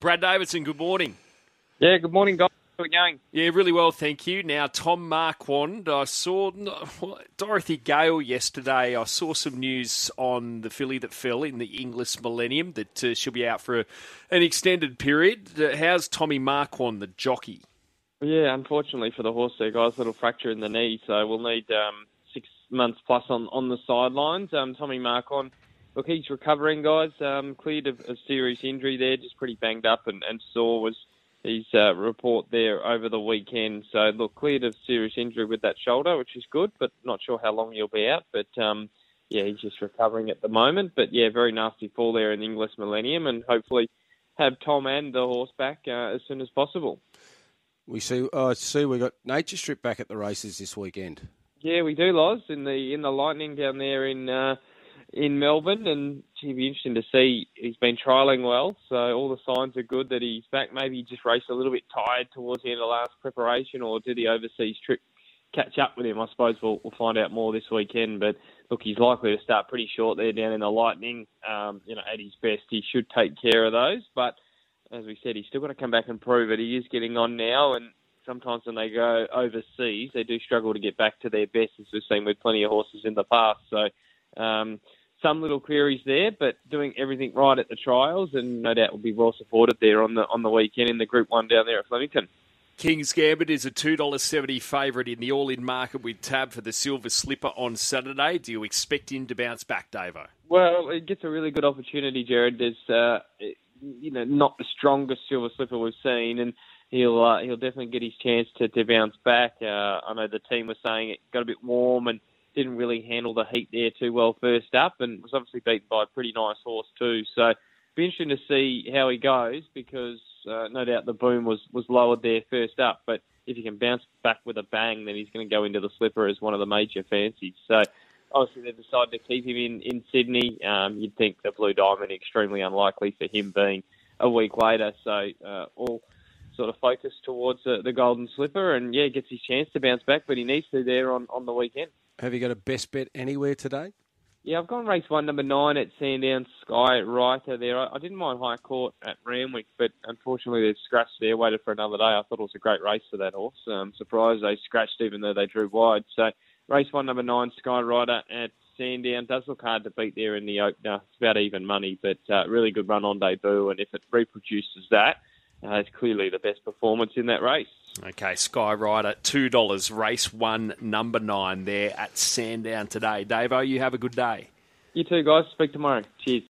Brad Davidson, good morning. Yeah, good morning, guys. How are we going? Yeah, really well, thank you. Now, Tom Marquand, I saw Dorothy Gale yesterday. I saw some news on the filly that fell in the Inglis Millennium that uh, she'll be out for a, an extended period. Uh, how's Tommy Marquand, the jockey? Yeah, unfortunately for the horse there, guys, little fracture in the knee, so we'll need um, six months plus on, on the sidelines. Um, Tommy Marquand, look, he's recovering, guys. Um, cleared of a serious injury there, just pretty banged up and, and sore was his uh, report there over the weekend. So, look, cleared of serious injury with that shoulder, which is good, but not sure how long he'll be out. But, um, yeah, he's just recovering at the moment. But, yeah, very nasty fall there in the Inglis Millennium, and hopefully have Tom and the horse back uh, as soon as possible. We see. Oh, see, we got Nature Strip back at the races this weekend. Yeah, we do, Loz, in the in the Lightning down there in uh, in Melbourne, and it'd be interesting to see. He's been trialling well, so all the signs are good that he's back. Maybe he just raced a little bit tired towards the end of the last preparation, or did the overseas trip catch up with him? I suppose we'll, we'll find out more this weekend. But look, he's likely to start pretty short there down in the Lightning. Um, you know, at his best, he should take care of those. But as we said, he's still got to come back and prove it. He is getting on now, and sometimes when they go overseas, they do struggle to get back to their best, as we've seen with plenty of horses in the past. So. Um, some little queries there, but doing everything right at the trials, and no doubt will be well supported there on the on the weekend in the Group One down there at Flemington. King's Gambit is a two dollars seventy favourite in the all-in market with Tab for the Silver Slipper on Saturday. Do you expect him to bounce back, Davo? Well, it gets a really good opportunity, Jared. There's, uh, you know, not the strongest Silver Slipper we've seen, and he'll uh, he'll definitely get his chance to, to bounce back. Uh, I know the team was saying it got a bit warm and didn't really handle the heat there too well first up, and was obviously beaten by a pretty nice horse too. So, be interesting to see how he goes because uh, no doubt the boom was was lowered there first up, but if he can bounce back with a bang, then he's going to go into the slipper as one of the major fancies. So. Obviously, they've decided to keep him in in Sydney. Um, you'd think the Blue Diamond extremely unlikely for him being a week later. So uh, all sort of focus towards the, the Golden Slipper, and yeah, gets his chance to bounce back, but he needs to there on, on the weekend. Have you got a best bet anywhere today? Yeah, I've gone race one, number nine at Sandown Sky Writer there. I, I didn't mind High Court at Randwick, but unfortunately they scratched there, waited for another day. I thought it was a great race for that horse. I'm surprised they scratched even though they drew wide. So race one, number nine, Sky Rider at Sandown. Does look hard to beat there in the opener. It's about even money, but uh, really good run on debut. And if it reproduces that, uh, it's clearly the best performance in that race. Okay, Sky Rider, $2, race one, number nine there at Sandown today. Davo, you have a good day. You too, guys. Speak tomorrow. Cheers.